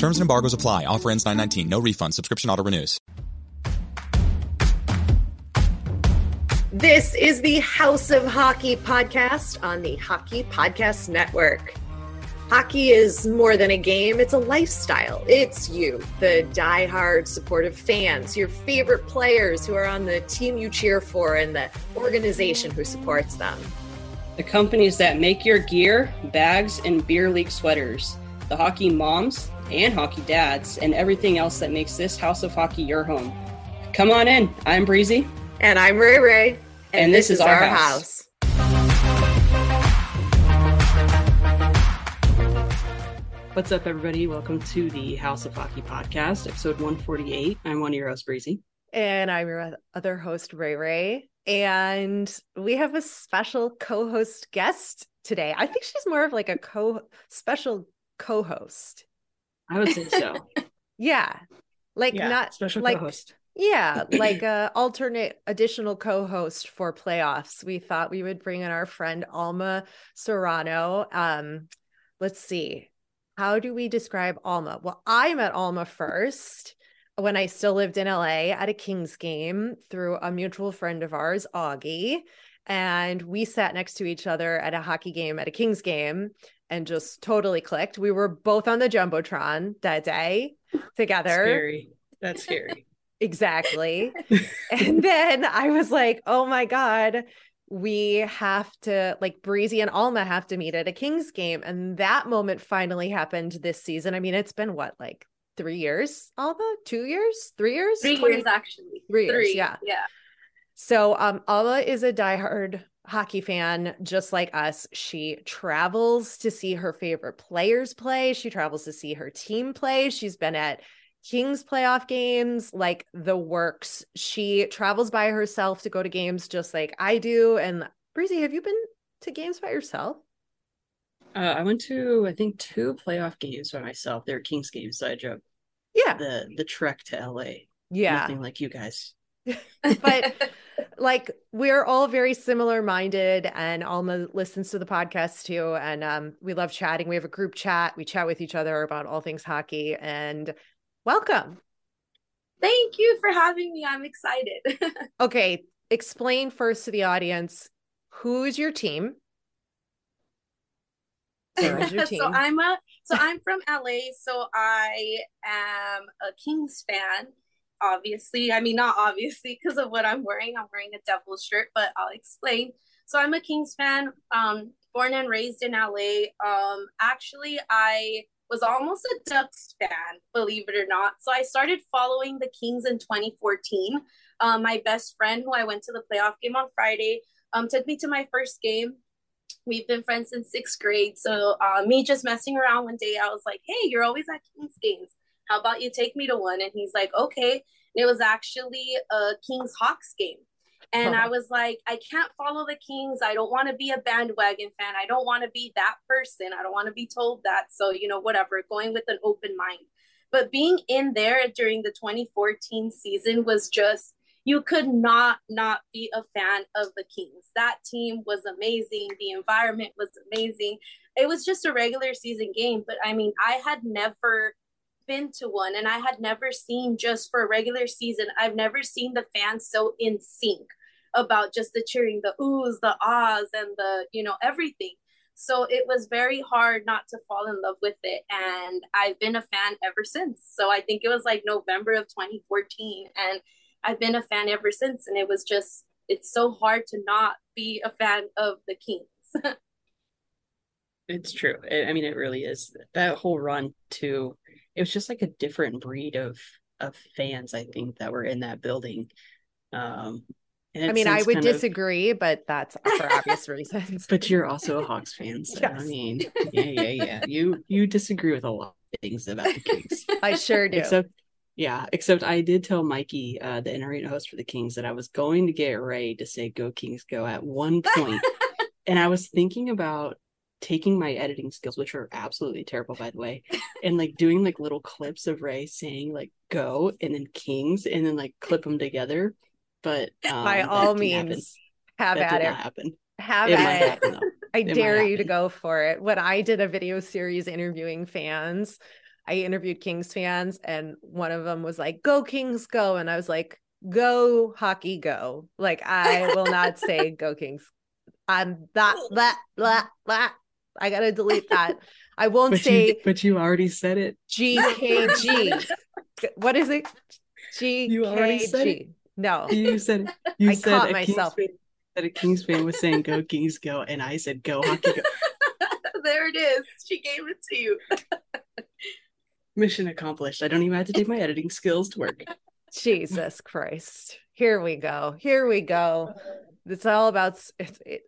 Terms and embargoes apply. Offer ends 919. No refund. Subscription auto renews. This is the House of Hockey podcast on the Hockey Podcast Network. Hockey is more than a game, it's a lifestyle. It's you, the die-hard supportive fans, your favorite players who are on the team you cheer for, and the organization who supports them. The companies that make your gear, bags, and beer league sweaters. The hockey moms and hockey dads, and everything else that makes this House of Hockey your home. Come on in. I'm Breezy. And I'm Rae Rae. And, and this, this, is, our, our house. house. What's up, everybody? Welcome to the House of Hockey podcast, episode 148. I'm one of your hosts, Breezy. And I'm your other host, Rae Rae. And we have a special co host guest today. I think she's more of like a co special co host. I would say so. yeah. Like yeah, not special like, co-host. Yeah, like a alternate additional co-host for playoffs. We thought we would bring in our friend Alma Serrano. Um, let's see how do we describe Alma? Well, I met Alma first when I still lived in LA at a Kings game through a mutual friend of ours, Augie. And we sat next to each other at a hockey game at a Kings game and just totally clicked. We were both on the Jumbotron that day together. Scary. That's scary. exactly. and then I was like, oh my God, we have to like Breezy and Alma have to meet at a Kings game. And that moment finally happened this season. I mean, it's been what, like three years, Alma? Two years? Three years? Three 20... years actually. Three, three years, yeah. Yeah. So um Alma is a diehard hockey fan just like us. She travels to see her favorite players play. She travels to see her team play. She's been at Kings playoff games, like the works. She travels by herself to go to games just like I do. And Breezy, have you been to games by yourself? Uh, I went to I think two playoff games by myself. They're Kings games, so I drove yeah the the trek to LA. Yeah, nothing like you guys. But like we're all very similar minded and alma listens to the podcast too and um, we love chatting we have a group chat we chat with each other about all things hockey and Welcome. Thank you for having me. I'm excited. okay, explain first to the audience who's your team? Your team? so I'm a so I'm from LA, so I am a Kings fan. Obviously, I mean not obviously because of what I'm wearing. I'm wearing a Devils shirt, but I'll explain. So I'm a Kings fan. Um, born and raised in LA. Um, actually, I was almost a Ducks fan, believe it or not. So I started following the Kings in 2014. Um, my best friend, who I went to the playoff game on Friday, um, took me to my first game. We've been friends since sixth grade. So uh, me just messing around one day, I was like, "Hey, you're always at Kings games. How about you take me to one?" And he's like, "Okay." And it was actually a Kings Hawks game. And I uh-huh. was like, I can't follow the Kings. I don't want to be a bandwagon fan. I don't want to be that person. I don't want to be told that. So, you know, whatever, going with an open mind. But being in there during the 2014 season was just, you could not not be a fan of the Kings. That team was amazing. The environment was amazing. It was just a regular season game. But I mean, I had never been to one and I had never seen just for a regular season, I've never seen the fans so in sync about just the cheering, the oohs, the ahs, and the, you know, everything. So it was very hard not to fall in love with it. And I've been a fan ever since. So I think it was like November of 2014. And I've been a fan ever since. And it was just, it's so hard to not be a fan of the Kings. it's true. I mean, it really is. That whole run, too, it was just like a different breed of of fans, I think, that were in that building. Um, I mean, I would disagree, of... but that's for obvious reasons. But you're also a Hawks fan, so yes. I mean, yeah, yeah, yeah. You you disagree with a lot of things about the Kings. I sure do. Except Yeah, except I did tell Mikey, uh, the in host for the Kings, that I was going to get Rae to say "Go Kings, go" at one point, and I was thinking about taking my editing skills, which are absolutely terrible, by the way, and like doing like little clips of Rae saying like "Go" and then Kings, and then like clip them together. But um, by all means, happen. have that at it. happen. Have It at it. happen. I It dare you to go for it. When I did a video series interviewing fans, I interviewed Kings fans, and one of them was like, Go Kings, go. And I was like, Go hockey, go. Like, I will not say Go Kings. I'm that, that, that, that. I got to delete that. I won't But say you, but you already said it. GKG. what is it? You already said it. GKG. No. You said you I said caught myself. Kings fan, that a Kings fan was saying "Go Kings, go," and I said "Go hockey, go." there it is. She gave it to you. Mission accomplished. I don't even have to take my editing skills to work. Jesus Christ. Here we go. Here we go. It's all about it,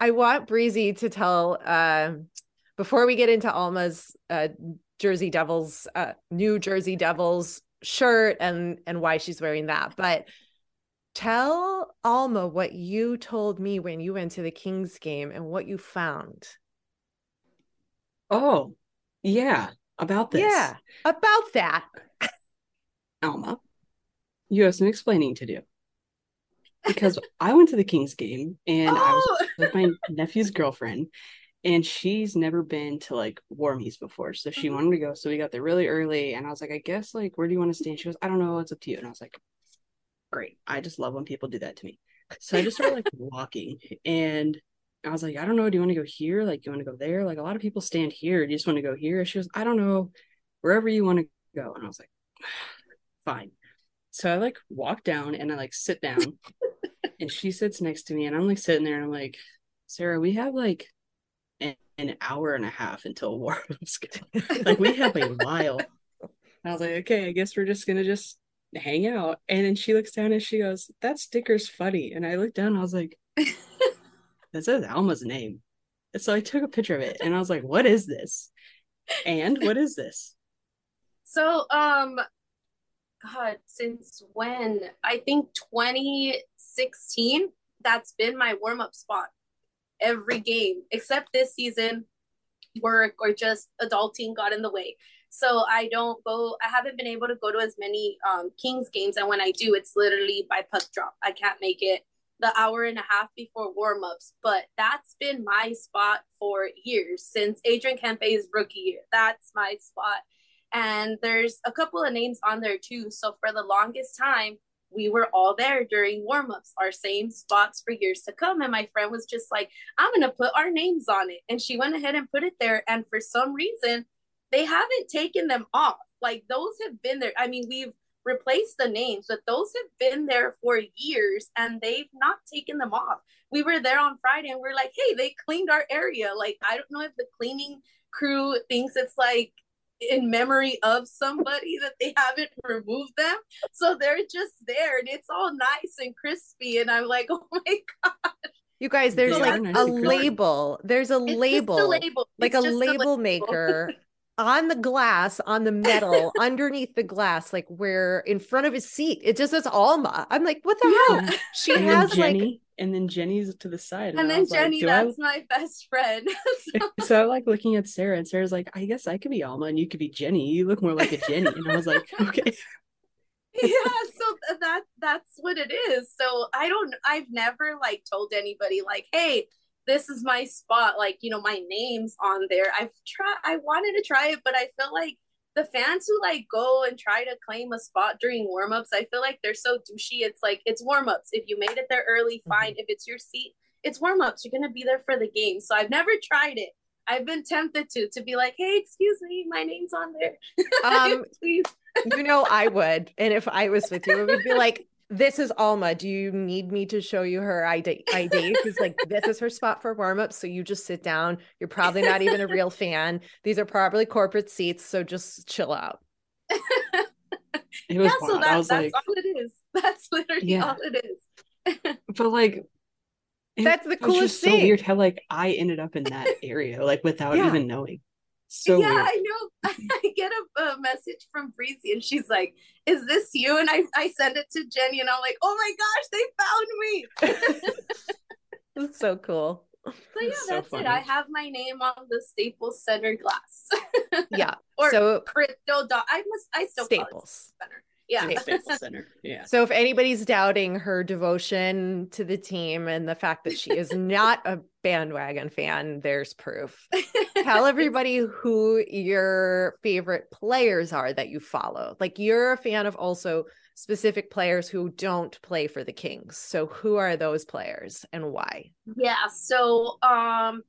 I want Breezy to tell um before we get into Alma's uh Jersey Devils uh new Jersey Devils shirt and and why she's wearing that. But tell Alma what you told me when you went to the Kings game and what you found. Oh, yeah. About this, Yeah, about that. Alma, you have some explaining to do because I went to the Kings game and I was oh, with my nephew's girlfriend, and she's never been to like Warmies before, so she Mhm. wanted to go. So we got there really early, and I was like, I guess like where do you want to stay? And she goes, I don't know, it's up to you. And I was like, great. I just love when people do that to me. So I just started like walking, and I was like, I don't know. Do you want to go here? Like, you want to go there? Like, a lot of people stand here. Do you just want to go here? She goes, I don't know, wherever you want to go. And I was like, fine. So I like walk down and I like sit down, and she sits next to me, and I'm like sitting there, and I'm like, Sarah, we have like an, an hour and a half until Warhawks. like, we have a while. I was like, okay, I guess we're just gonna just hang out. And then she looks down and she goes, That sticker's funny. And I looked down, I was like, That says Alma's name. And so I took a picture of it and I was like, What is this? And what is this? So, um, God, since when? I think 2016. That's been my warm up spot every game, except this season. Work or just adulting got in the way. So I don't go. I haven't been able to go to as many um, Kings games, and when I do, it's literally by puck drop. I can't make it the hour and a half before warm ups, but that's been my spot for years since Adrian Kempe's rookie year. That's my spot and there's a couple of names on there too. So for the longest time, we were all there during warm-ups, our same spots for years to come. And my friend was just like, I'm gonna put our names on it. And she went ahead and put it there. And for some reason, they haven't taken them off. Like those have been there. I mean, we've replaced the names, but those have been there for years and they've not taken them off. We were there on Friday and we're like, hey, they cleaned our area. Like, I don't know if the cleaning crew thinks it's like in memory of somebody that they haven't removed them. So they're just there and it's all nice and crispy. And I'm like, oh my God. You guys, there's Yeah, like a label. There's a It's label. just a label. like It's a just label maker on the glass, on the metal, underneath the glass, like where in front of his seat, it just says Alma. I'm like, what the hell? She and then has like and then Jenny's to the side. And I then was like, Jenny, I- that's my best friend. so, so I'm like looking at Sarah, and Sarah's like, I guess I could be Alma, and you could be Jenny. You look more like a Jenny. And I was like, okay. yeah, so that that's what it is. So I don't I've never like told anybody like, hey, this is my spot, like, you know, my name's on there. I've tried I wanted to try it, but I feel like the fans who like go and try to claim a spot during warm-ups, I feel like they're so douchey. It's like it's warm-ups. If you made it there early, fine. If it's your seat, it's warm-ups. You're gonna be there for the game. So I've never tried it. I've been tempted to to be like, hey, excuse me, my name's on there. um Please. you know I would. And if I was with you, it would be like, this is Alma. Do you need me to show you her ID? ID? Because like this is her spot for warm up. So you just sit down. You're probably not even a real fan. These are probably corporate seats. So just chill out. It was yeah, so wild. that, was that's like, all it is. That's literally Yeah. all it is. but like, it That's the coolest just so thing. weird how like I ended up in that area, like without Yeah. even knowing. So yeah, weird. I know. I get a, a, message from Breezy and she's like, Is this you? And I, I send it to Jenny and I'm like, Oh my gosh, they found me. That's so cool. So yeah, that's, that's it. I have my name on the Staples Center glass. yeah. or so crypto dot I must I still Staples Center. Yeah. Yeah. So if anybody's doubting her devotion to the team and the fact that she is not a bandwagon fan, there's proof. Tell everybody who your favorite players are that you follow. Like you're a fan of also specific players who don't play for the Kings. So who are those players and why? Yeah. So um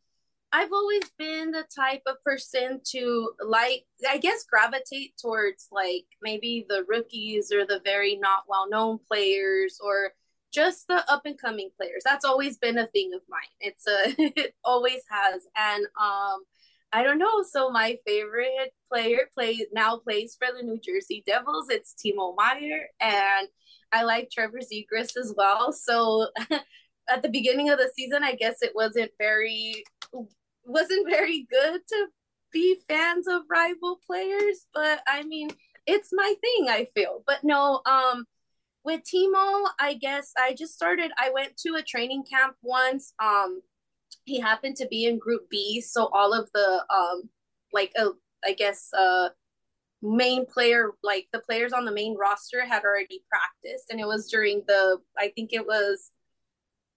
I've always been the type of person to like, I guess, gravitate towards like maybe the rookies or the very not well known players or just the up and coming players. That's always been a thing of mine. It's a, it always has. And, um, I don't know. So my favorite player plays now plays for the New Jersey Devils. It's Timo Meier, and I like Trevor Zegras as well. So at the beginning of the season, I guess it wasn't very wasn't very good to be fans of rival players, but I mean, it's my thing, I feel. But no, um, with Timo, I guess I just started, I went to a training camp once. Um, he happened to be in group B, so all of the um like uh, I guess uh main player like the players on the main roster had already practiced and it was during the I think it was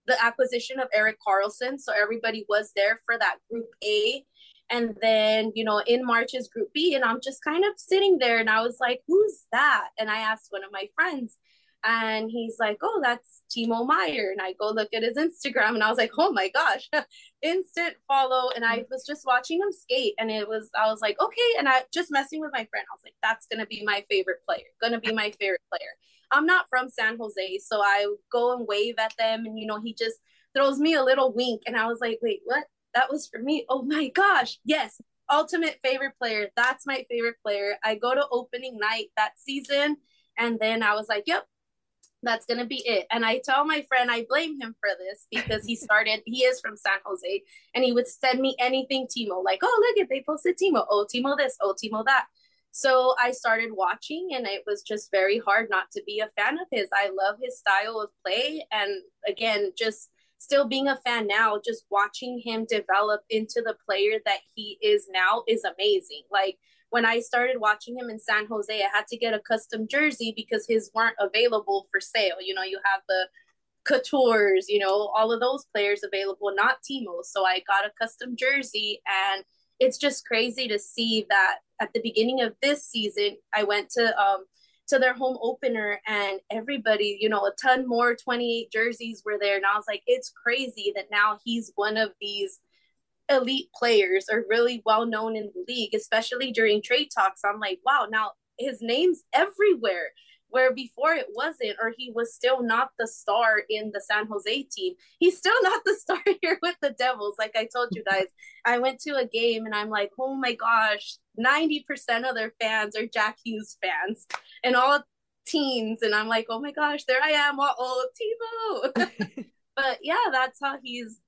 the acquisition of Erik Karlsson. So everybody was there for that group A. And then, you know, in March is group B. And I'm just kind of sitting there and I was like, who's that? And I asked one of my friends and he's like, oh, that's Timo Meier. And I go look at his Instagram and I was like, oh my gosh, instant follow. And I was just watching him skate and it was, I was like, okay. And I just messing with my friend, I was like, that's going to be my favorite player, going to be my favorite player. I'm not from San Jose, so I go and wave at them, and you know, he just throws me a little wink, and I was like, wait, what? That was for me. Oh my gosh, yes, ultimate favorite player. That's my favorite player. I go to opening night that season, and then I was like, yep, that's gonna be it. And I tell my friend I blame him for this because he started, he is from San Jose, and he would send me anything Timo, like, oh look at they posted Timo, oh Timo this, oh Timo that. So I started watching, and it was just very hard not to be a fan of his. I love his style of play. And again, just still being a fan now, just watching him develop into the player that he is now is amazing. Like when I started watching him in San Jose, I had to get a custom jersey because his weren't available for sale. You know, you have the Coutures, you know, all of those players available, not Timo. So I got a custom jersey and it's just crazy to see that at the beginning of this season, I went to um to their home opener and everybody, you know, a ton more 28 jerseys were there. And I was like, it's crazy that now he's one of these elite players or really well known in the league, especially during trade talks. I'm like, wow, now his name's everywhere where before it wasn't, or he was still not the star in the San Jose team. He's still not the star here with the Devils. Like I told you guys, I went to a game and I'm like, oh my gosh, 90% of their fans are Jack Hughes fans and all teens. And I'm like, oh my gosh, there I am, oh, Timo. but yeah, that's how he's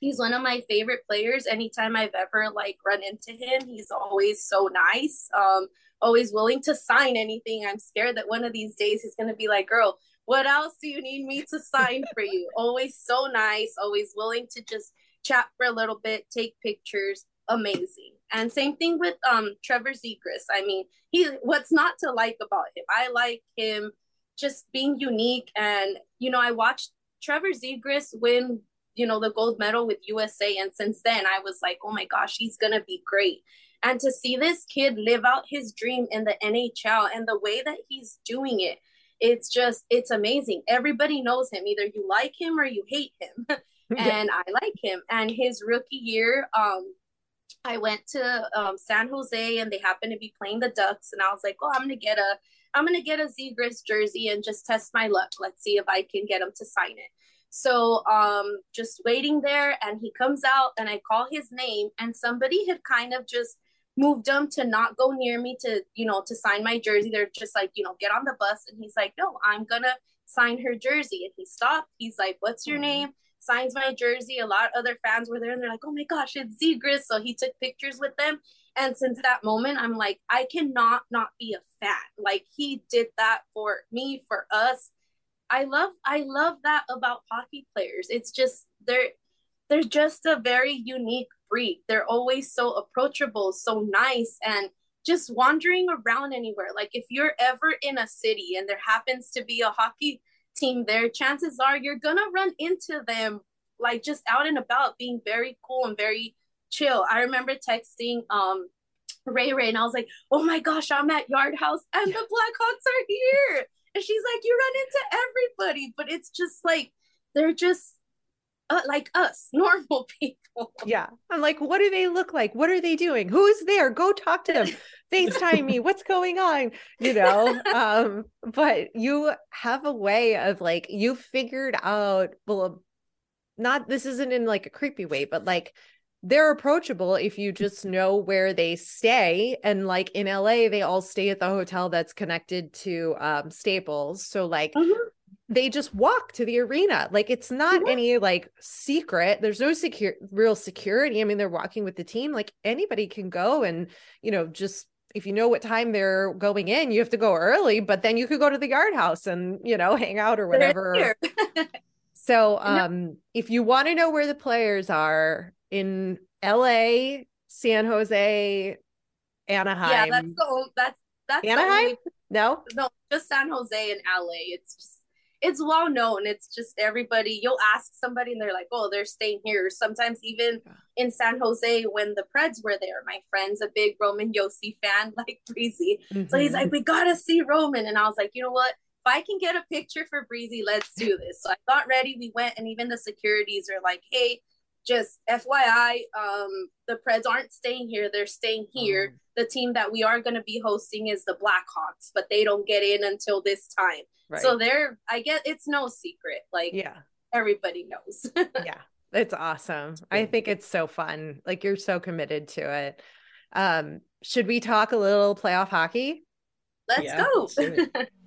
he's one of my favorite players anytime i've ever like run into him he's always so nice um always willing to sign anything. I'm scared that one of these days he's going to be like, girl, what else do you need me to sign for you? always so nice, always willing to just chat for a little bit, take pictures. Amazing. And same thing with um Trevor Zegras. I mean, he what's not to like about him? I like him just being unique and you know, I watched Trevor Zegras win you know the gold medal with USA and since then I was like oh my gosh he's going to be great and to see this kid live out his dream in the NHL and the way that he's doing it, it's just, it's amazing. Everybody knows him. Either you like him or you hate him. and I like him. And his rookie year, um, I went to um, San Jose and they happened to be playing the Ducks. And I was like, oh, I'm going to get a, I'm to get a Zegras jersey and just test my luck. Let's see if I can get him to sign it. So um just waiting there and he comes out and I call his name and somebody had kind of just moved him to not go near me to, you know, to sign my jersey. They're just like, you know, get on the bus. And he's like, no, I'm going to sign her jersey. And he stopped. He's like, what's your mm-hmm. name? signs my jersey. A lot of other fans were there and they're like, oh my gosh, it's Zegras. So he took pictures with them. And since that moment, I'm like, I cannot not be a fan. Like he did that for me, for us. I love I love that about hockey players. It's just they're they're just a very unique breed. They're always so approachable, so nice, and just wandering around anywhere. Like if you're ever in a city and there happens to be a hockey team there, chances are you're gonna run into them like just out and about, being very cool and very chill. I remember texting um Rae Rae and I was like, oh my gosh, I'm at Yard House and the Blackhawks are here. And she's like, you run into everybody, but it's just like they're just uh, like us, normal people. Yeah. I'm like, what do they look like? What are they doing? Who is there? Go talk to them. FaceTime me. What's going on? You know? Um, but you have a way of like, you figured out, well, not this isn't in like a creepy way, but like they're approachable if you just know where they stay. And like in LA, they all stay at the hotel that's connected to um, Staples. So like mm-hmm they just walk to the arena. Like it's not any like secret. There's no secure real security. I mean, they're walking with the team. Like anybody can go and, you know, just if you know what time they're going in, you have to go early, but then you could go to the yard house and, you know, hang out or whatever. so um if you want to know where the players are in LA, San Jose, Anaheim. Yeah, that's the that's that's Anaheim? No. No, just San Jose and LA. It's just it's well known. It's just everybody. You'll ask somebody, and they're like, "Oh, they're staying here." Sometimes even in San Jose, when the Preds were there, my friend's a big Roman Josi fan, like Breezy. Mm-hmm. So he's like, mm-hmm. "We gotta see Roman," and I was like, "You know what? If I can get a picture for Breezy, let's do this." So I got ready. We went, and even the securities are like, "Hey." Just FYI, um, the Preds aren't staying here. They're staying here. Mm-hmm. The team that we are going to be hosting is the Blackhawks, but they don't get in until this time. Right. So there, I get it's no secret. Like, yeah, everybody knows. yeah, it's awesome. I think it's so fun. Like, you're so committed to it. Um, should we talk a little playoff hockey? Let's yeah, go.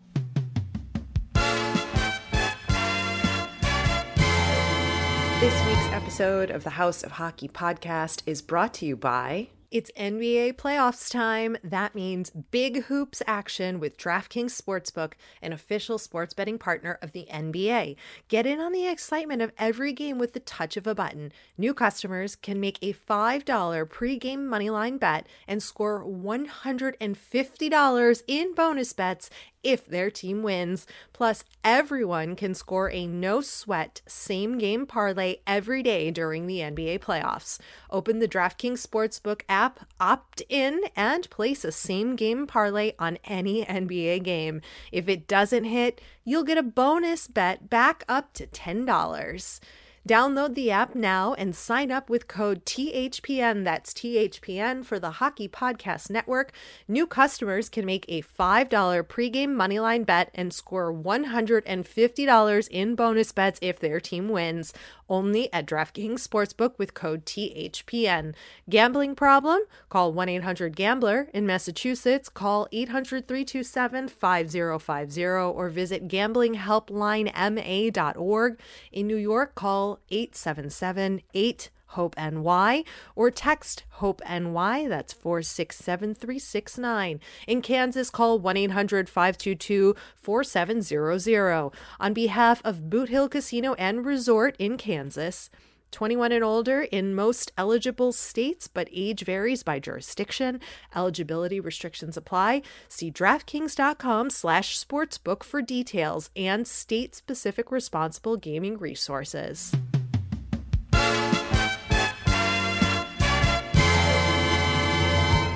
this week's episode of the House of Hockey podcast is brought to you by it's NBA playoffs time. That means big hoops action with DraftKings Sportsbook, an official sports betting partner of the NBA. Get in on the excitement of every game with the touch of a button. New customers can make a $5 pregame moneyline bet and score $150 in bonus bets if their team wins. Plus, everyone can score a no sweat same game parlay every day during the NBA playoffs. Open the DraftKings Sportsbook app, opt in, and place a same game parlay on any NBA game. If it doesn't hit, you'll get a bonus bet back up to $10. Download the app now and sign up with code THPN. That's THPN for the Hockey Podcast Network. New customers can make a $5 pregame moneyline bet and score $150 in bonus bets if their team wins only at DraftKings Sportsbook with code THPN. Gambling problem? Call 1 800 Gambler. In Massachusetts, call 800 327 5050 or visit gamblinghelplinema.org. In New York, call 877 8 Hope NY or text Hope NY. That's 467369. In Kansas, call 1 800 522 4700. On behalf of Boot Hill Casino and Resort in Kansas, 21 and older in most eligible states, but age varies by jurisdiction. Eligibility restrictions apply. See DraftKings.com slash sportsbook for details and state-specific responsible gaming resources.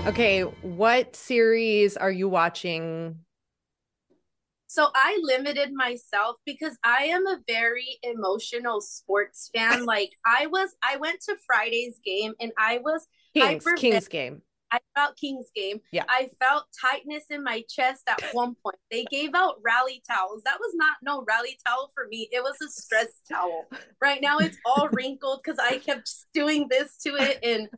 Okay, what series are you watching? So I limited myself because I am a very emotional sports fan. like I was I went to Friday's game and I was Kings, Kings game. I felt King's game. Yeah. I felt tightness in my chest at one point. They gave out rally towels. That was not no rally towel for me. It was a stress towel. Right now it's all wrinkled because I kept doing this to it and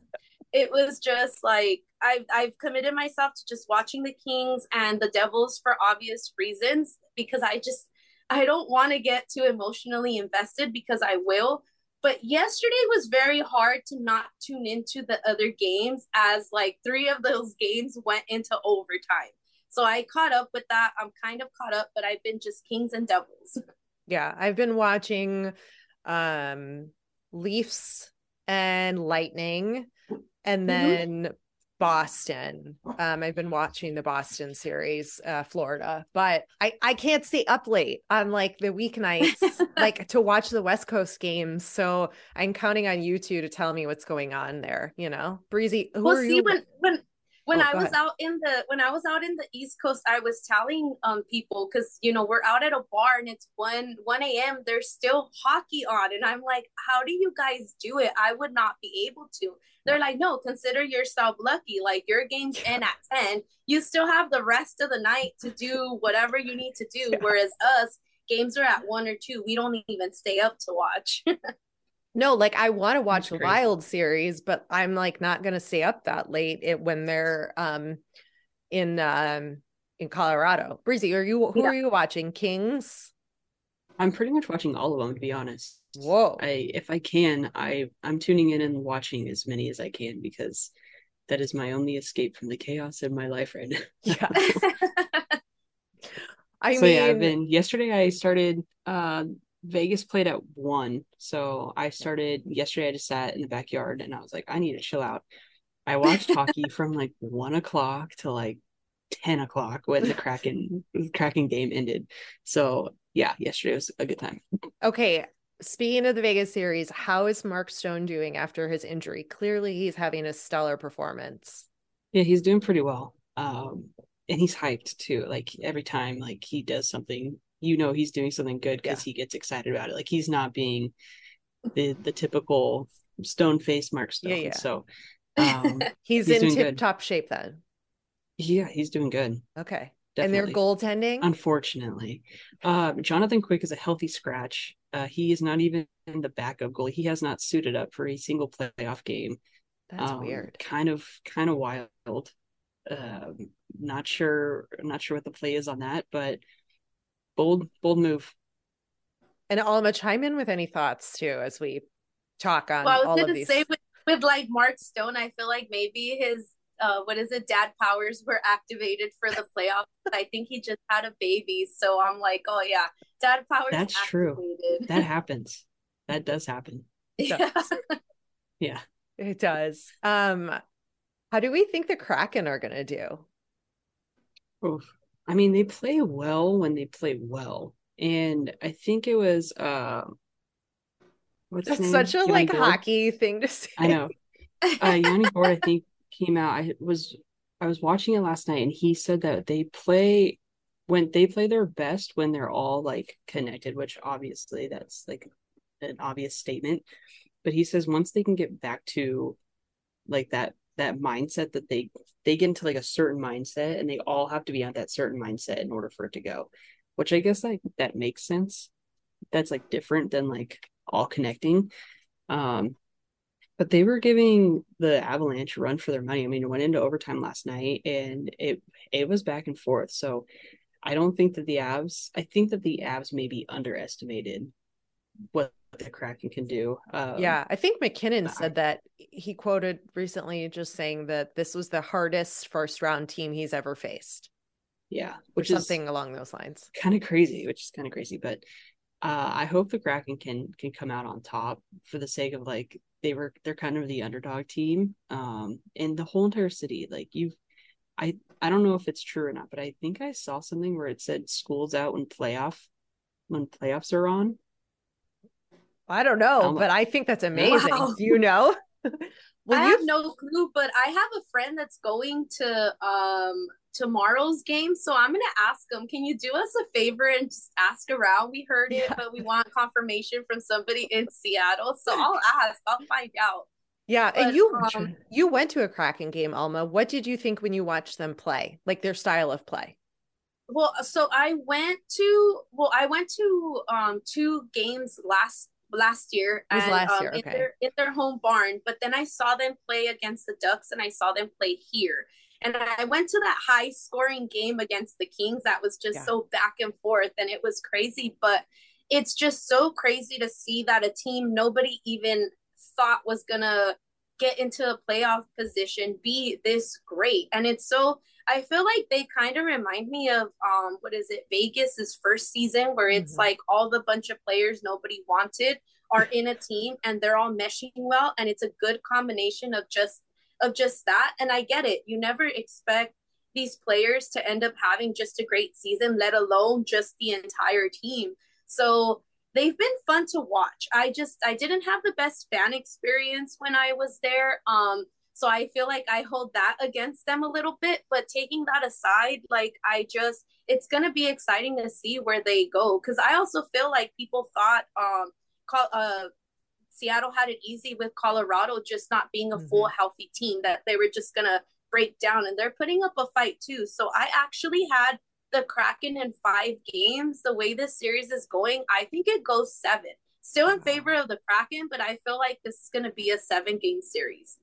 it was just like I've I've committed myself to just watching the Kings and the Devils for obvious reasons because I just I don't want to get too emotionally invested because I will. But yesterday was very hard to not tune into the other games as like three of those games went into overtime. So I caught up with that. I'm kind of caught up, but I've been just Kings and Devils. Yeah, I've been watching um Leafs and Lightning and mm-hmm. then mm-hmm. Boston. Um, I've been watching the Boston series, uh, Florida, but I I can't stay up late on like the weeknights, like to watch the West Coast games. So I'm counting on you two to tell me what's going on there. You know, Breezy. Who well, see you? when when when oh, I was ahead. out in the when I was out in the East Coast, I was telling um people because you know we're out at a bar and it's one one a.m. There's still hockey on, and I'm like, how do you guys do it? I would not be able to. They're like, no, consider yourself lucky. Like your game's in at ten, you still have the rest of the night to do whatever you need to do. Yeah. Whereas us, games are at one or two. We don't even stay up to watch. No, like I want to watch Wild series, but I'm like not going to stay up that late it, when they're um in um in Colorado. Breezy, are you who yeah. are you watching? Kings? I'm pretty much watching all of them to be honest. Whoa. I if I can, I I'm tuning in and watching as many as I can because that is my only escape from the chaos in my life right now. Yeah. I so mean, yeah, I've been yesterday I started uh Vegas played at one. So I started yesterday. I just sat in the backyard and I was like, I need to chill out. I watched hockey from like one o'clock to like 10 o'clock when the Kraken Kraken game ended. So yeah, yesterday was a good time. Okay. Speaking of the Vegas series, how is Mark Stone doing after his injury? Clearly he's having a stellar performance. Yeah, he's doing pretty well. Um and he's hyped too. Like every time like he does something you know he's doing something good because yeah. he gets excited about it. Like he's not being the the typical stone face Mark Stone. Yeah, yeah. So um, he's, he's, in tip top shape then. Yeah, he's doing good. Okay. Definitely. And they're goaltending? Unfortunately. Uh, Jonathan Quick is a healthy scratch. Uh, he is not even the backup goalie. He has not suited up for a single playoff game. That's um, weird. Kind of kind of wild. Uh, not sure not sure what the play is on that, but bold bold move and Alma chime in with any thoughts too as we talk on well, I was all gonna of these. say with, with like Mark Stone, I feel like maybe his uh what is it, dad powers were activated for the playoffs. I think he just had a baby. So I'm like, oh yeah, dad powers. That's activated. true. That happens. That does happen. Yeah. yeah. It does. Um how do we think the Kraken are gonna do? Oof. I mean, they play well when they play well. And I think it was uh what's That's such a Yanni like Gourde? hockey thing to say. I know. Uh Yanni Gourde, I think, came out. I was I was watching it last night and he said that they play when they play their best when they're all like connected, which obviously that's like an obvious statement. But he says once they can get back to like that that mindset that they they get into like a certain mindset and they all have to be on that certain mindset in order for it to go which i guess like that makes sense. That's like different than like all connecting. Um but they were giving the avalanche run for their money. I mean it went into overtime last night and it it was back and forth. So i don't think that the avs i think that the avs maybe underestimated what the Kraken can do. Um, yeah, I think MacKinnon said that he quoted recently just saying that this was the hardest first round team he's ever faced. Yeah, which is something along those lines. Kind of crazy, which is kind of crazy, but uh, I hope the Kraken can can come out on top for the sake of like they were they're kind of the underdog team um in the whole entire city like you I I don't know if it's true or not but I think I saw something where it said schools out when playoff when playoffs are on I don't know, but I think that's amazing. Wow. Do you know? well, I have no clue, but I have a friend that's going to um tomorrow's game, so I'm gonna ask him. Can you do us a favor and just ask around? We heard it, but we want confirmation from somebody in Seattle, so I'll ask. I'll find out. Yeah, but, and you um, you went to a Kraken game, Alma. What did you think when you watched them play? Like their style of play? Well, so I went to well, I went to um two games last last year. It was and, last um, okay. In their, in their home barn. But then I saw them play against the Ducks and I saw them play here. And I went to that high scoring game against the Kings that was just yeah. so back and forth and it was crazy. But it's just so crazy to see that a team nobody even thought was going to get into a playoff position be this great. And it's so I feel like they kind of remind me of um what is it Vegas's first season where it's mm-hmm. like all the bunch of players nobody wanted are in a team and they're all meshing well and it's a good combination of just of just that and I get it. You never expect these players to end up having just a great season let alone just the entire team. So they've been fun to watch. I just I didn't have the best fan experience when I was there. Um so I feel like I hold that against them a little bit, but taking that aside, like I just it's going to be exciting to see where they go cuz I also feel like people thought um uh Seattle had it easy with Colorado just not being a mm-hmm. full healthy team that they were just going to break down and they're putting up a fight too. So I actually had the Kraken in five games, the way this series is going, I think it goes seven. Still in favor of the Kraken, but I feel like this is going to be a seven game series.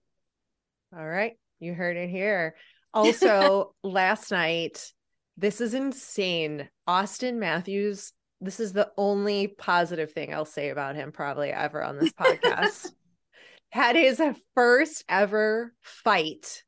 All right. You heard it here. Also, last night, this is insane. Auston Matthews, this is the only positive thing I'll say about him probably ever on this podcast. Had his first ever fight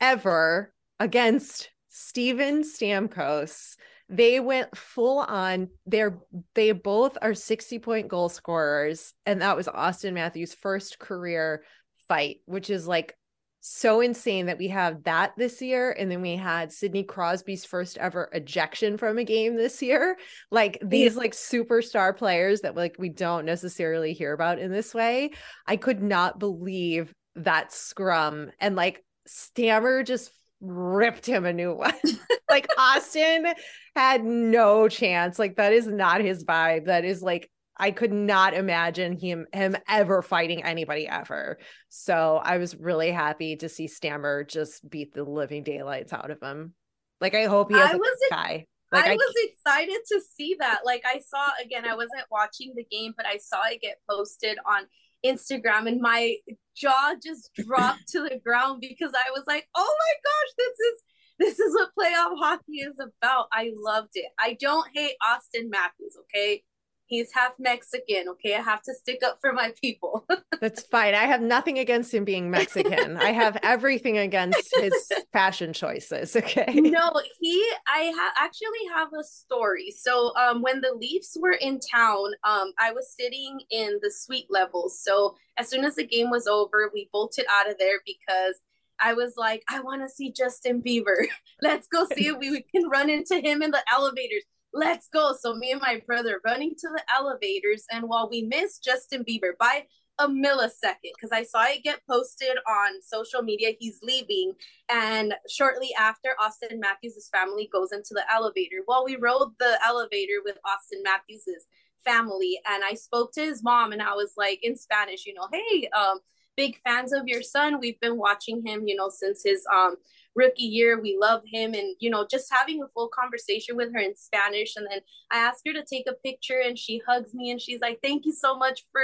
ever against Steven Stamkos. They went full on. They're they both are 60 point goal scorers. And that was Auston Matthews' first career fight, which is like so insane that we have that this year. And then we had Sidney Crosby's first ever ejection from a game this year. Like these like superstar players that like we don't necessarily hear about in this way. I could not believe that scrum and like Stammer just ripped him a new one. like Auston had no chance. Like that is not his vibe. That is like I could not imagine him him ever fighting anybody ever. So I was really happy to see Stammer just beat the living daylights out of him. Like I hope he has I a was guy. Like I, I was excited to see that. Like I saw again, I wasn't watching the game, but I saw it get posted on Instagram and my jaw just dropped to the ground because I was like, "Oh my gosh, this is this is what playoff hockey is about." I loved it. I don't hate Auston Matthews, okay? He's half Mexican, okay? I have to stick up for my people. That's fine. I have nothing against him being Mexican. I have everything against his fashion choices, okay? No, he I ha- actually have a story. So, um when the Leafs were in town, um I was sitting in the suite levels. So, as soon as the game was over, we bolted out of there because I was like, I want to see Justin Bieber. Let's go see if we can run into him in the elevators let's go. So me and my brother running to the elevators, and while we missed Justin Bieber by a millisecond, because I saw it get posted on social media, he's leaving, and shortly after, Auston Matthews' family goes into the elevator. Well, we rode the elevator with Auston Matthews' family, and I spoke to his mom, and I was like in Spanish, you know, hey, um, big fans of your son. We've been watching him, you know, since his um rookie year. We love him. And, you know, just having a full conversation with her in Spanish. And then I asked her to take a picture and she hugs me and she's like, thank you so much for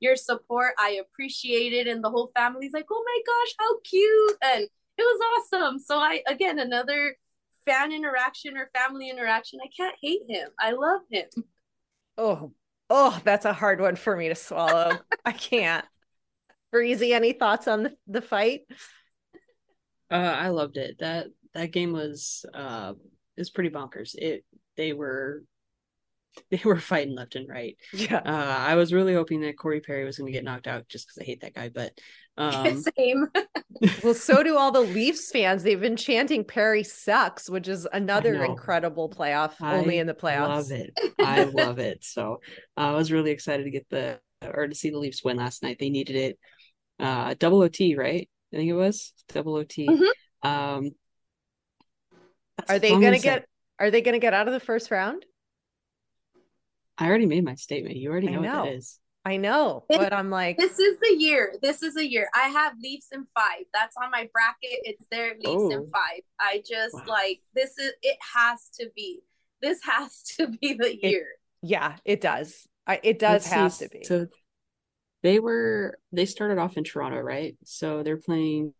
your support. I appreciate it. And the whole family's like, oh my gosh, how cute. And it was awesome. So I, again, another fan interaction or family interaction. I can't hate him. I love him. Oh, oh, that's a hard one for me to swallow. I can't. Breezy, any thoughts on the, the fight? Uh, I loved it. That that game was uh is pretty bonkers. It they were they were fighting left and right. Yeah. Uh, I was really hoping that Corey Perry was going to get knocked out just because I hate that guy. But um... same. well, so do all the Leafs fans. They've been chanting Perry sucks, which is another incredible playoff. I only in the playoffs. I love it. I love it. So uh, I was really excited to get the or to see the Leafs win last night. They needed it. Uh, double OT, right? I think it was double OT. Mm-hmm. Um, are they gonna get? Are they gonna get out of the first round? I already made my statement. You already know, know. what it is. I know, but I'm like, this is the year. This is the year. I have Leafs in five. That's on my bracket. It's their Leafs oh. in five. I just wow. like this is. It has to be. This has to be the year. It, yeah, it does. I, it does Let's have see, to be. So they were they started off in Toronto, right? So they're playing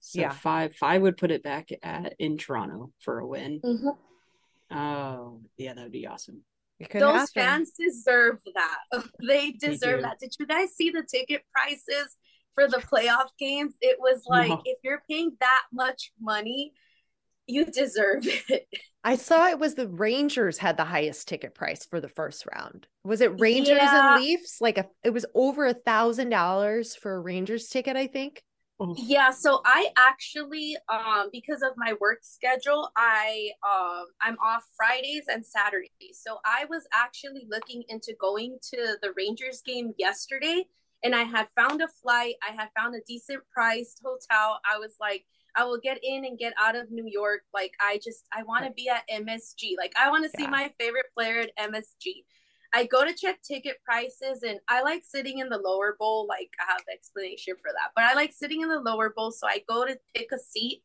So Yeah. five five would put it back at in Toronto for a win. Mhm. Oh, yeah, that would be awesome. It Those happen. fans deserve that. They deserve do. that. Did you guys see the ticket prices for the playoff games? It was like No. if you're paying that much money, you deserve it. I saw it was the Rangers had the highest ticket price for the first round. Was it Rangers Yeah. and Leafs? Like a, it was over a thousand dollars for a Rangers ticket, I think. Yeah, so I actually um because of my work schedule, I um I'm off Fridays and Saturdays. So I was actually looking into going to the Rangers game yesterday and I had found a flight, I had found a decent priced hotel. I was like I will get in and get out of New York. Like I just I want to be at MSG. Like I want to see my favorite player at MSG. I go to check ticket prices and I like sitting in the lower bowl. Like I have explanation for that, but I like sitting in the lower bowl. So I go to pick a seat,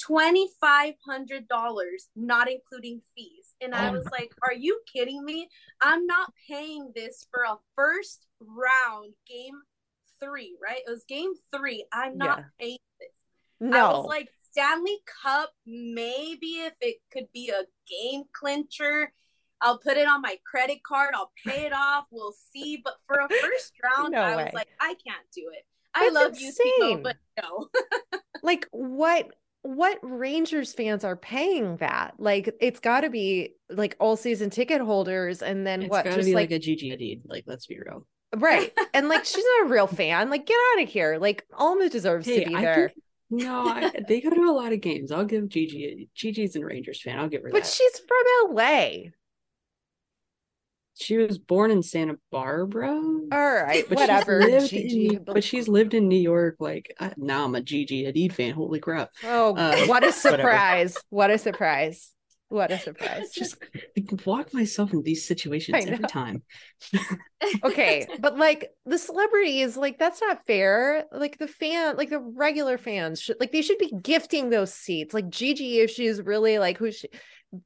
twenty five hundred dollars, not including fees. And I Oh was like, "Are you kidding me? I'm not paying this for a first round game three, right? It was game three. I'm not Yeah. paying. No. I was like, Stanley Cup, maybe if it could be a game clincher, I'll put it on my credit card. I'll pay it off. We'll see. But for a first round, No I way. was like, I can't do it. I That's love you, Timo, but no. like what what Rangers fans are paying that? Like it's got to be like all season ticket holders, and then It's what? gotta Just be like, like, a Gigi Hadid. Like, let's be real. right? And like she's not a real fan. Like get out of here. Like Alma deserves Hey, to be I there, think no, I, they go to a lot of games. I'll give Gigi. Gigi's a Rangers fan. I'll give her that. but that. she's from LA. She was born in Santa Barbara. All right, But whatever. lived Gigi. in- but she's lived in New York. Like now, I'm a Gigi Hadid fan. Holy crap! oh, uh, what a surprise! What a surprise! What a surprise! Just I walk myself in these situations every time. okay but like the celebrities like that's not fair like the fan like the regular fans should like they should be gifting those seats like gigi if she's really like who she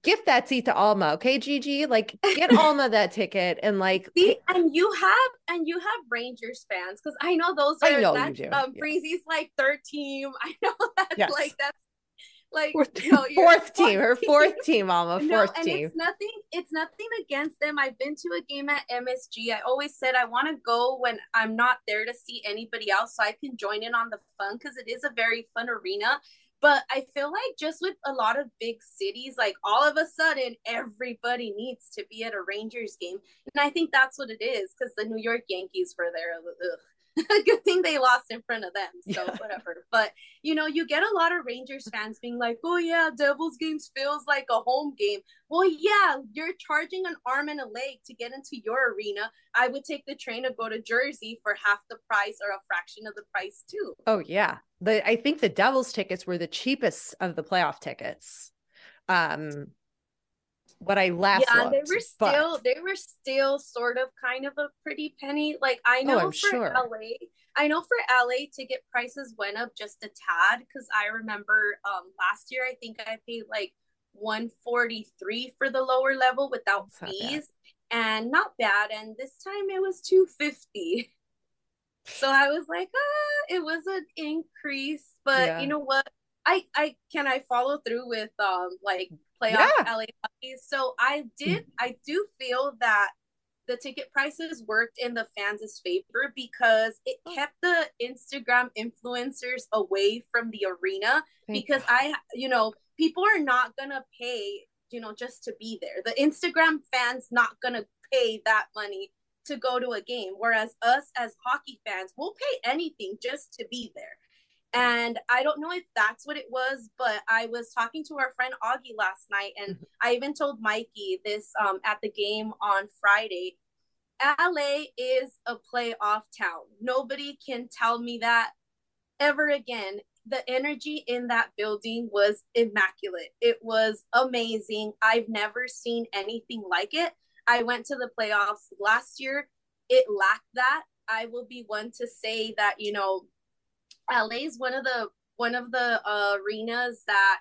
gift that seat to alma okay gigi like get alma that ticket and like See, and you have and you have Rangers fans because I know those I are know you that's do, um yeah. Breezy's like third team. I know that's Yes. like that's like Fourth you know, fourth team her team. fourth team alma no, fourth and team it's nothing. It's nothing against them. I've been to a game at MSG. I always said I want to go when I'm not there to see anybody else, so I can join in on the fun because it is a very fun arena. But I feel like just with a lot of big cities, like all of a sudden everybody needs to be at a Rangers game, and I think that's what it is because the New York Yankees were there. Ugh. Good thing they lost in front of them, so Yeah. whatever. But you know, you get a lot of Rangers fans being like, "Oh yeah, Devils games feels like a home game." Well, yeah, you're charging an arm and a leg to get into your arena. I would take the train to go to Jersey for half the price or a fraction of the price too. oh yeah the i think the devils tickets were the cheapest of the playoff tickets um what i last yeah, and they looked, were but- still they were still sort of kind of a pretty penny. Like I know Oh, for sure. LA, I know for LA ticket prices went up just a tad because I remember um last year I think I paid like 143 for the lower level without That's not fees and not bad and this time it was 250 so i was like ah it was an increase but Yeah. you know what i i can i follow through with um like playoff Yeah. la hockey so i did i do feel that the ticket prices worked in the fans' favor because it oh. kept the Instagram influencers away from the arena Thank because I, you know, people are not gonna pay, you know, just to be there. The Instagram fans not gonna pay that money to go to a game, whereas us as hockey fans, we'll pay anything just to be there. And I don't know if that's what it was, but I was talking to our friend Augie last night, and I even told Mikey this um, at the game on Friday. LA is a playoff town. Nobody can tell me that ever again. The energy in that building was immaculate. It was amazing. I've never seen anything like it. I went to the playoffs last year. It lacked that. I will be one to say that, you know, LA is one of the one of the uh, arenas that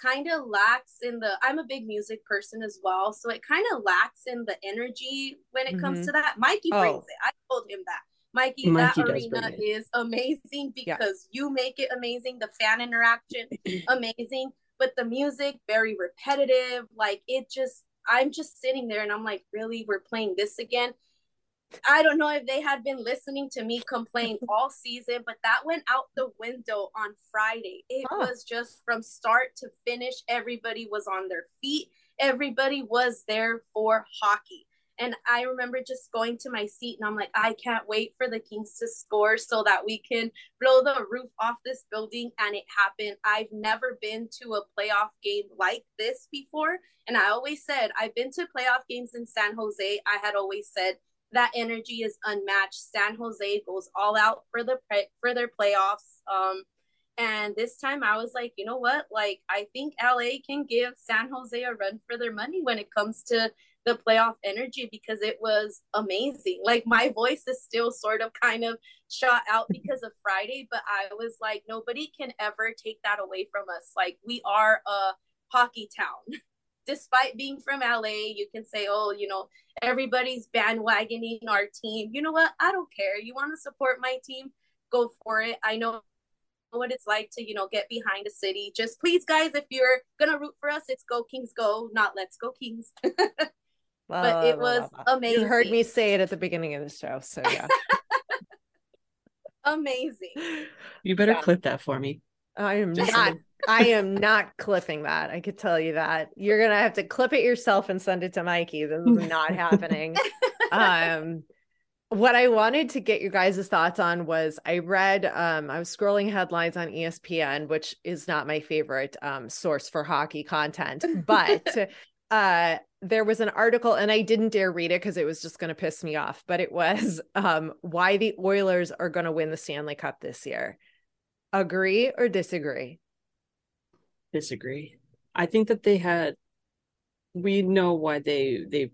kind of lacks in the I'm a big music person as well, so it kind of lacks in the energy when it comes Mhm. to that. Mikey Oh. brings it. I told him that. Mikey, Mikey that arena is amazing because yeah. you make it amazing. The fan interaction, amazing. But the music, very repetitive. Like it just, I'm just sitting there and I'm like, really, we're playing this again. I don't know if they had been listening to me complain all season, but that went out the window on Friday. It huh. was just from start to finish, everybody was on their feet. Everybody was there for hockey. And I remember just going to my seat and I'm like, I can't wait for the Kings to score so that we can blow the roof off this building. And it happened. I've never been to a playoff game like this before. And I always said, I've been to playoff games in San Jose. I had always said, that energy is unmatched. San Jose goes all out for the pre- for their playoffs. Um, and this time I was like, you know what? Like, I think LA can give San Jose a run for their money when it comes to the playoff energy because it was amazing. Like, my voice is still sort of kind of shot out because of Friday, but I was like, nobody can ever take that away from us. Like, we are a hockey town. despite being from LA, you can say, oh, you know, everybody's bandwagoning our team. You know what? I don't care. You want to support my team? Go for it. I know what it's like to, you know, get behind a city. Just please, guys, if you're going to root for us, it's Go Kings Go, not Let's Go Kings. but it was amazing. You heard me say it at the beginning of the show. So, yeah. amazing. You better yeah. clip that for me. I am Just not. I am not clipping that. I could tell you that. You're gonna have to clip it yourself and send it to Mikey. This is not happening. Um what I wanted to get you guys' thoughts on was I read um I was scrolling headlines on ESPN, which is not my favorite um source for hockey content, but uh there was an article and I didn't dare read it because it was just going to piss me off, but it was um why the Oilers are going to win the Stanley Cup this year. Agree or disagree? disagree. I think that they had we know why they they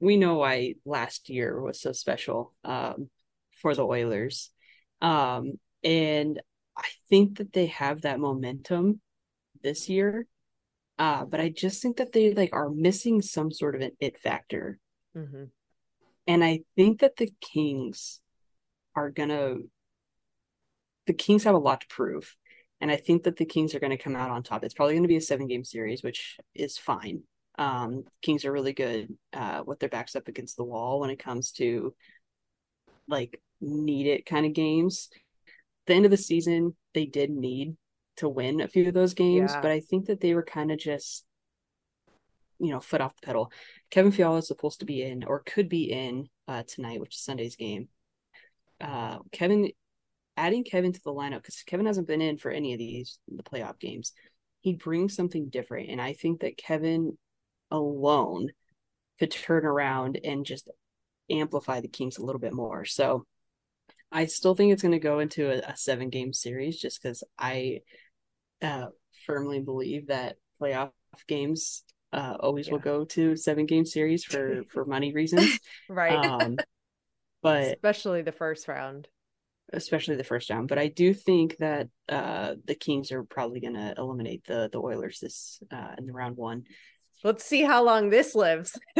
we know why last year was so special um for the Oilers. Um and I think that they have that momentum this year. Uh but I just think that they like are missing some sort of an it factor. Mm-hmm. And I think that the Kings are gonna the Kings have a lot to prove. And I think that the Kings are going to come out on top. It's probably going to be a seven game series, which is fine. Um, Kings are really good uh, with their backs up against the wall when it comes to like need it kind of games. The end of the season, they did need to win a few of those games, yeah. but I think that they were kind of just, you know, foot off the pedal. Kevin Fiala is supposed to be in or could be in uh, tonight, which is Sunday's game. Uh, Kevin adding Kevin to the lineup because Kevin hasn't been in for any of these the playoff games. He brings something different, and I think that Kevin alone could turn around and just amplify the Kings a little bit more. So I still think it's going to go into a, a seven game series just because I uh, firmly believe that playoff games uh, always yeah. will go to seven game series for for money reasons, right? Um, but especially the first round especially the first round. But I do think that uh, the Kings are probably going to eliminate the the Oilers this uh, in the round one. Let's see how long this lives.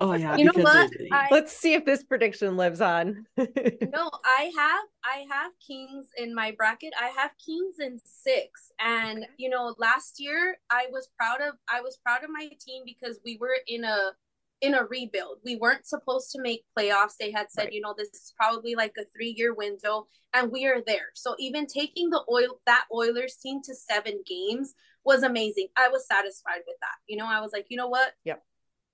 oh yeah, you know what? I... Let's see if this prediction lives on. no, I have I have Kings in my bracket. I have Kings in six, and okay. you know, last year I was proud of I was proud of my team because we were in a in a rebuild. We weren't supposed to make playoffs. They had said, right. you know, this is probably like a three year window, and we are there. So even taking the oil that Oilers team to seven games was amazing. I was satisfied with that. You know, I was like, you know what? Yep.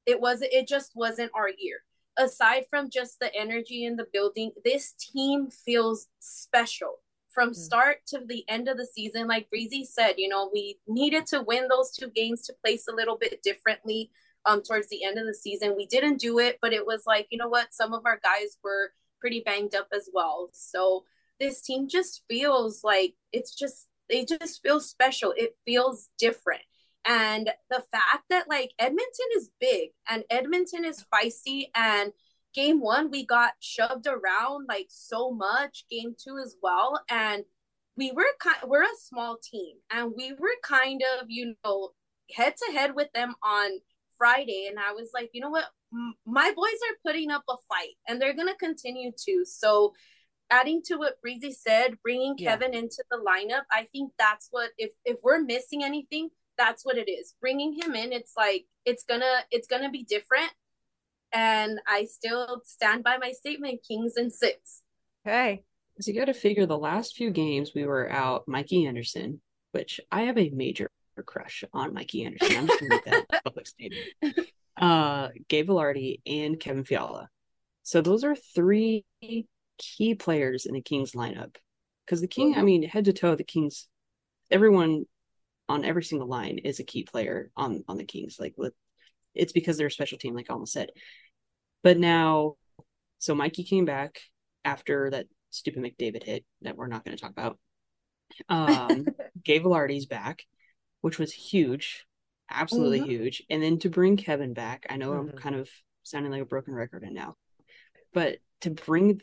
It was it just wasn't our year. Aside from just the energy in the building, this team feels special from mm. start to the end of the season. Like Breezy said, you know, we needed to win those two games to place a little bit differently um towards the end of the season. We didn't do it, but it was like, you know what, some of our guys were pretty banged up as well. So this team just feels like it's just they just feel special. It feels different. And the fact that like Edmonton is big and Edmonton is feisty and game 1 we got shoved around like so much, game 2 as well and we were kind we're a small team and we were kind of, you know, head to head with them on Friday and I was like, you know what? My boys are putting up a fight and they're going to continue to. So, adding to what Breezy said, bringing Yeah. Kevin into the lineup, I think that's what if if we're missing anything, that's what it is. Bringing him in, it's like it's gonna it's gonna be different. And I still stand by my statement: Kings and six. Okay. So you got to figure the last few games we were out Mikey Anderson, which I have a major crush on Mikey Anderson. I'm just gonna make that public statement. Uh, Gabe Vilardi and Kevin Fiala. So those are three key players in the Kings lineup. Because the King, I mean, head to toe, the Kings, everyone on every single line is a key player on on the Kings. Like with, it's because they're a special team, like almost said. But now, so Mikey came back after that stupid McDavid hit that we're not going to talk about. Um, Gabe Vilardi's back, which was huge, absolutely Mhm. huge. And then to bring Kevin back, I know Mhm. I'm kind of sounding like a broken record right now, but to bring,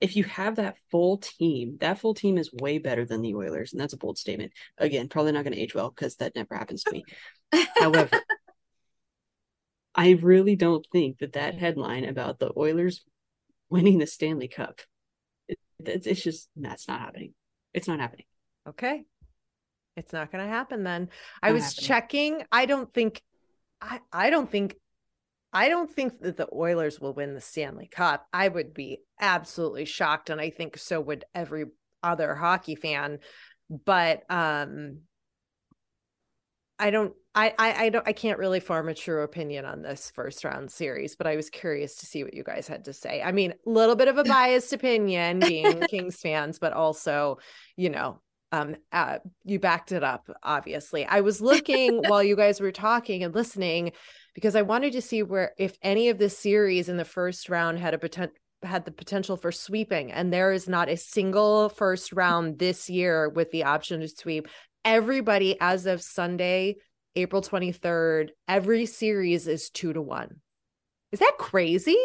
if you have that full team, that full team is way better than the Oilers, and that's a bold statement. Again, probably not going to age well because that never happens to me. However, I really don't think that that headline about the Oilers winning the Stanley Cup, it, it's, it's just that's not happening. It's not happening. Okay. It's not going to happen then. I was happening. checking. I don't think I I don't think I don't think that the Oilers will win the Stanley Cup. I would be absolutely shocked and I think so would every other hockey fan. But um I don't I, I I don't I can't really form a true opinion on this first round series, but I was curious to see what you guys had to say. I mean, a little bit of a biased opinion being Kings fans, but also, you know, um uh, you backed it up obviously. I was looking while you guys were talking and listening because I wanted to see where if any of the series in the first round had a potential had the potential for sweeping and there is not a single first round this year with the option to sweep everybody as of Sunday, April 23rd, every series is two to one. Is that crazy?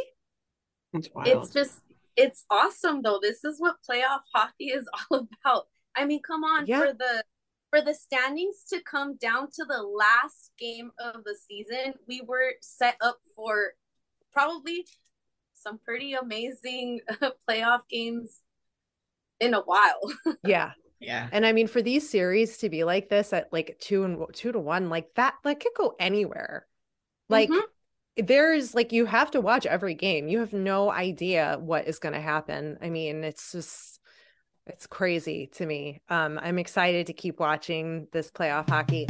That's wild. It's just it's awesome though. This is what playoff hockey is all about. I mean, come on Yeah. for the for the standings to come down to the last game of the season. We were set up for probably some pretty amazing playoff games in a while. Yeah. yeah. And I mean, for these series to be like this at like two and two to one, like that, like could go anywhere. Like Mhm. there's like you have to watch every game. You have no idea what is going to happen. I mean, it's just it's crazy to me. Um, I'm excited to keep watching this playoff hockey.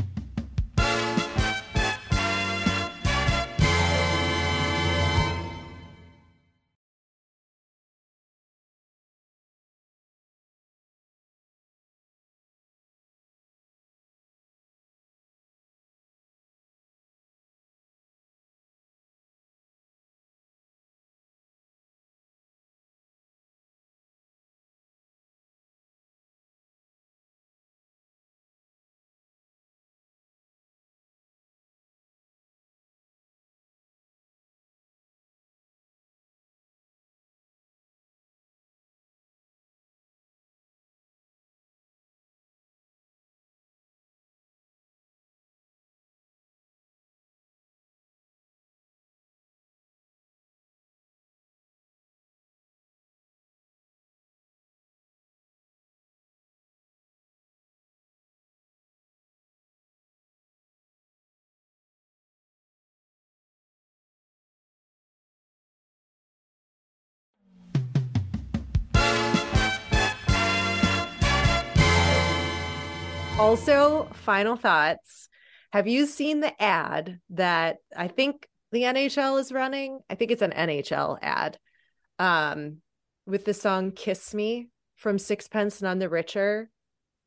Also, final thoughts. Have you seen the ad that I think the NHL is running? I think it's an NHL ad. Um, with the song Kiss Me from Sixpence None the Richer.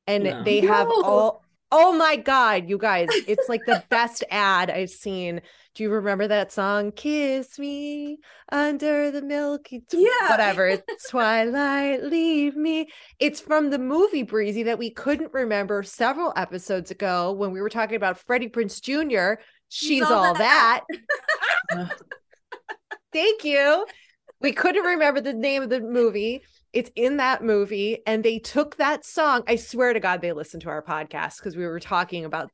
And No. they have No. all Oh my god, you guys, it's like the best ad I've seen. Do you remember that song? Kiss me under the milky tw- Yeah. whatever. Twilight, leave me. It's from the movie Breezy that we couldn't remember several episodes ago when we were talking about Freddie Prinze Jr. She's all all, that. that. Thank you. We couldn't remember the name of the movie. It's in that movie, and they took that song. I swear to God, they listened to our podcast because we were talking about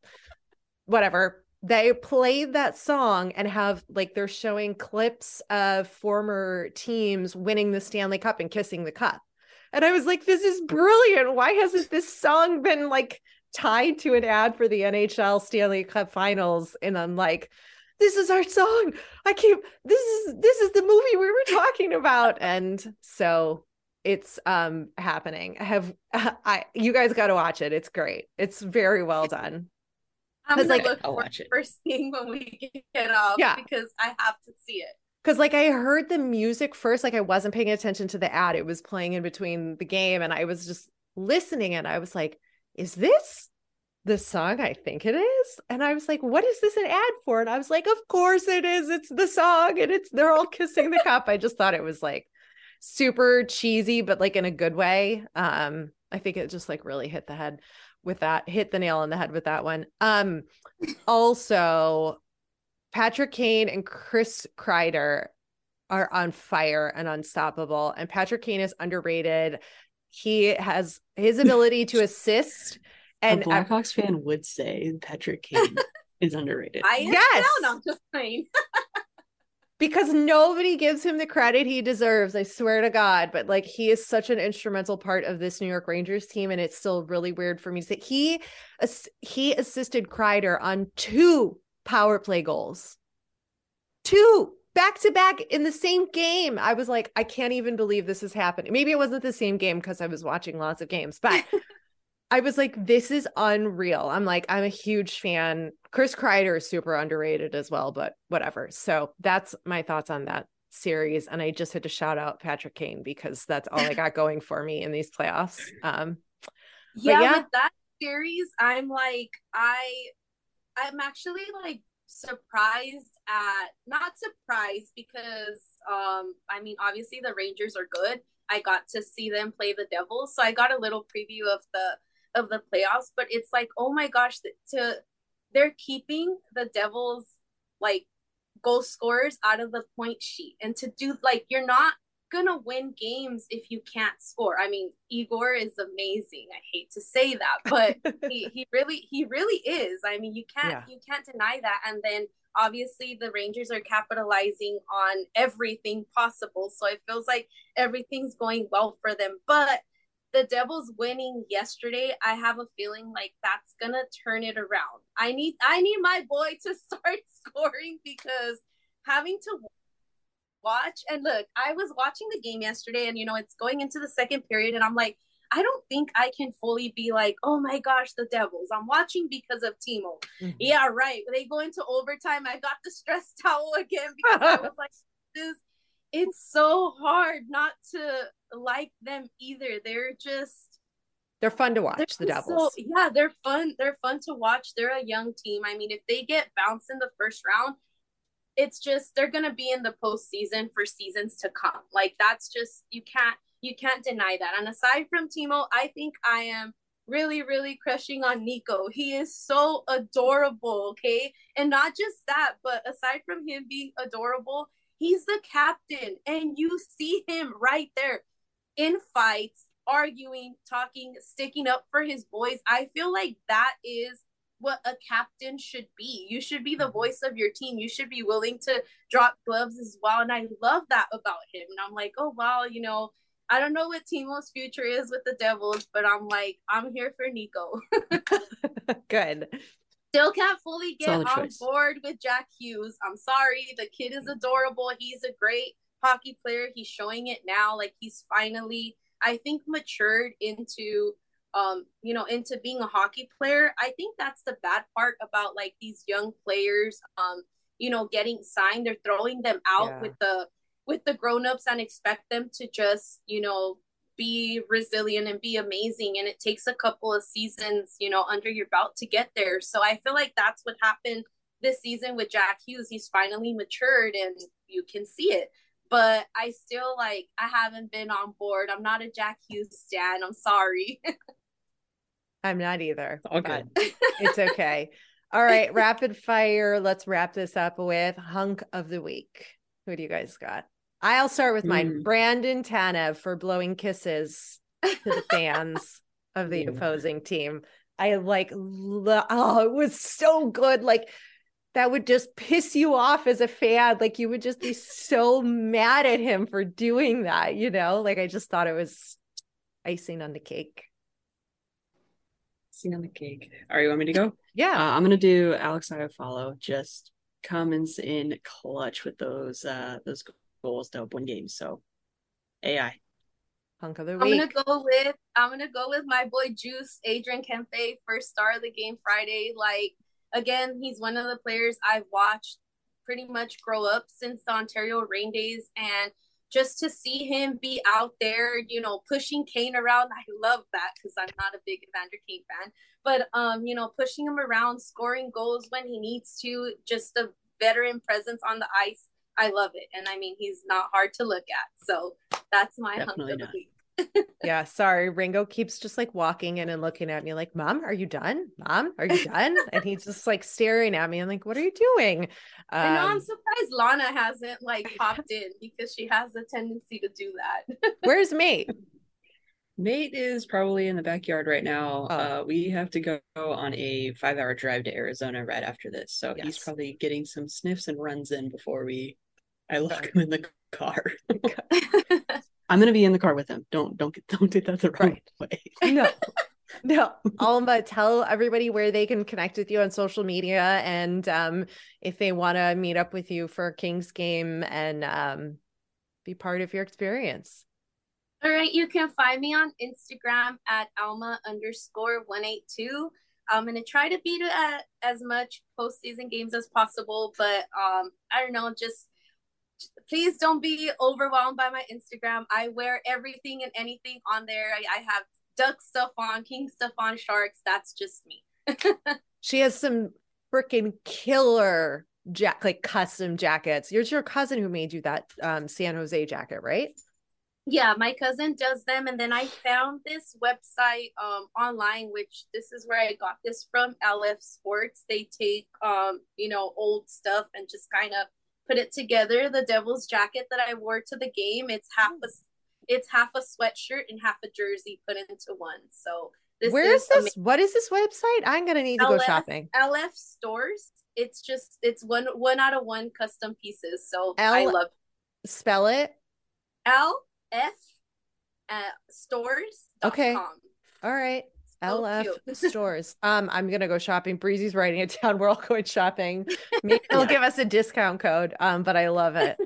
whatever they played that song and have like they're showing clips of former teams winning the Stanley Cup and kissing the cup. And I was like, this is brilliant. Why hasn't this song been like tied to an ad for the NHL Stanley Cup finals? And I'm like, this is our song. I can't this is this is the movie we were talking about. And so it's um happening. Have I you guys got to watch it. It's great. It's very well done. I'm gonna like, look I'll for watch it. first thing when we get off Yeah. because I have to see it. Cause like I heard the music first, like I wasn't paying attention to the ad. It was playing in between the game, and I was just listening, and I was like, "Is this the song I think it is?" And I was like, "What is this an ad for?" And I was like, "Of course it is. It's the song, and it's they're all kissing the cup." I just thought it was like super cheesy, but like in a good way. Um, I think it just like really hit the head with that, hit the nail on the head with that one. Um, also Patrick Kane and Chris Kreider are on fire and unstoppable. And Patrick Kane is underrated. He has his ability to assist. And a Blackhawks fan would say Patrick Kane is underrated. I am Yes. down. I'm just saying. because nobody gives him the credit he deserves, I swear to God. But like he is such an instrumental part of this New York Rangers team, and it's still really weird for me to say he he assisted Kreider on two power play goals, two back to back in the same game. I was like, I can't even believe this is happening. Maybe it wasn't the same game because I was watching lots of games, but. I was like, this is unreal. I'm like, I'm a huge fan. Chris Kreider is super underrated as well, but whatever. So that's my thoughts on that series. And I just had to shout out Patrick Kane because that's all I got going for me in these playoffs. Um, yeah, yeah. with that series, I'm like, I, I'm actually like surprised at not surprised because, um, I mean, obviously the Rangers are good. I got to see them play the Devils, so I got a little preview of the of the playoffs. But it's like, oh my gosh, to they're keeping the Devils like goal scorers out of the point sheet, and to do like you're not gonna win games if you can't score. I mean, Igor is amazing. I hate to say that, but he, he really he really is. I mean, you can't Yeah. you can't deny that. And then obviously the Rangers are capitalizing on everything possible. So it feels like everything's going well for them. But the Devils winning yesterday, I have a feeling like that's gonna turn it around. I need I need my boy to start scoring because having to watch and look, I was watching the game yesterday and you know it's going into the second period and I'm like I don't think I can fully be like, oh my gosh, the Devils. I'm watching because of Timo. Mhm. Yeah, right. They go into overtime, I got the stress towel again because I was like, this it's so hard not to like them either. They're just they're fun to watch, the Devils. So, yeah, they're fun. They're fun to watch. They're a young team. I mean, if they get bounced in the first round, it's just they're gonna be in the postseason for seasons to come. Like that's just you can't you can't deny that. And aside from Timo, I think I am really, really crushing on Nico. He is so adorable, okay? And not just that, but aside from him being adorable, he's the captain, and you see him right there in fights, arguing, talking, sticking up for his boys. I feel like that is what a captain should be. You should be the mm-hmm. voice of your team. You should be willing to drop gloves as well. And I love that about him. And I'm like, oh wow, you know, I don't know what Timo's future is with the Devils, but I'm like, I'm here for Nico. Good. Still can't fully get Solid on choice. board with Jack Hughes. I'm sorry. The kid is adorable. He's a great hockey player. He's showing it now. Like he's finally, I think, matured into um, you know, into being a hockey player. I think that's the bad part about like these young players, um, you know, getting signed. They're throwing them out Yeah. with the with the grown-ups and expect them to just, you know, be resilient and be amazing. And it takes a couple of seasons, you know, under your belt to get there. So I feel like that's what happened this season with Jack Hughes. He's finally matured and you can see it. But I still like I haven't been on board. I'm not a Jack Hughes stan. I'm sorry. I'm not either. All but good. It's okay. All right, rapid fire. Let's wrap this up with hunk of the week. Who do you guys got? I'll start with mine. Hmm. Brandon Tanev for blowing kisses to the fans of the opposing team. I like, lo- oh, it was so good. Like that would just piss you off as a fan. Like you would just be so mad at him for doing that, you know? Like I just thought it was icing on the cake. Icing on the cake. All right, you want me to go? Yeah. Uh, I'm gonna do Alex Iafallo. Just comes in clutch with those uh those goals to help win games. So AI. Punk of the I'm gonna go with I'm gonna go with my boy Juice, Adrian Kempe, first star of the game Friday. Like again, he's one of the players I've watched pretty much grow up since the Ontario Reign days and just to see him be out there, you know, pushing Kane around, I love that because I'm not a big Evander Kane fan. But um, you know, pushing him around, scoring goals when he needs to, just a veteran presence on the ice. I love it. And I mean he's not hard to look at. So that's my Definitely hunk of not. the week. yeah, sorry. Ringo keeps just like walking in and looking at me like, Mom, are you done? Mom, are you done? and he's just like staring at me. I'm like, what are you doing? I know I'm Um, surprised Lana hasn't like popped in because she has a tendency to do that. where's mate? Mate is probably in the backyard right now. Oh. Uh, we have to go on a five hour drive to Arizona right after this. So he's probably getting some sniffs and runs in before we I lock him in the car. I'm gonna be in the car with him. Don't don't get don't take that the right way. No. No, Alma, tell everybody where they can connect with you on social media and um, if they want to meet up with you for a Kings game and um, be part of your experience. All right, you can find me on Instagram at Alma underscore one eight two. I'm gonna try to be at as much postseason games as possible, but um, I don't know, just please don't be overwhelmed by my Instagram. I wear everything and anything on there. I, I have duck stuff on, king stuff on, sharks. That's just me. She has some freaking killer jack like custom jackets. Yours your cousin who made you that um San Jose jacket, right? Yeah, my cousin does them, and then I found this website um online, which this is where I got this from. LF Sports. They take um you know old stuff and just kind of put it together. The Devil's jacket that I wore to the game, it's half a it's half a sweatshirt and half a jersey put into one. So this Where is is this? What is this website? I'm gonna need to go shopping. LF stores. It's just it's one one out of one custom pieces. So I L- love Spell it. L F uh, stores. Okay. All right. So LF cute. stores. Um, I'm gonna go shopping. Breezy's writing it down. We're all going shopping. Maybe they'll give us a discount code. Um, but I love it.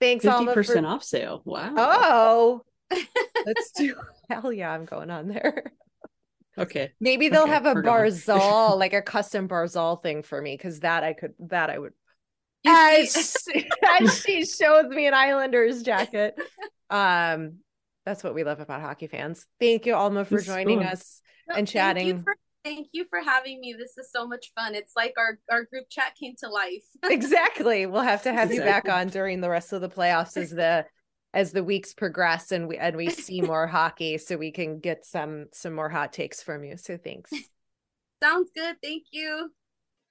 Thanks, Fifty Alma. For... percent off sale. Wow. Oh, let's do. Hell yeah, I'm going on there. Okay. Maybe they'll Okay, have a. Barzal, like a custom Barzal thing for me, because that I could. That I would. You As, as she shows me an Islanders jacket. Um, that's what we love about hockey fans. Thank you, Alma, for This is joining fun. us. No, and Thank you, chatting. for, thank you for having me. This is so much fun. It's like our, our group chat came to life. exactly. We'll have to have you back on during the rest of the playoffs as the as the weeks progress and we and we see more hockey so we can get some some more hot takes from you. So thanks. Sounds good. Thank you.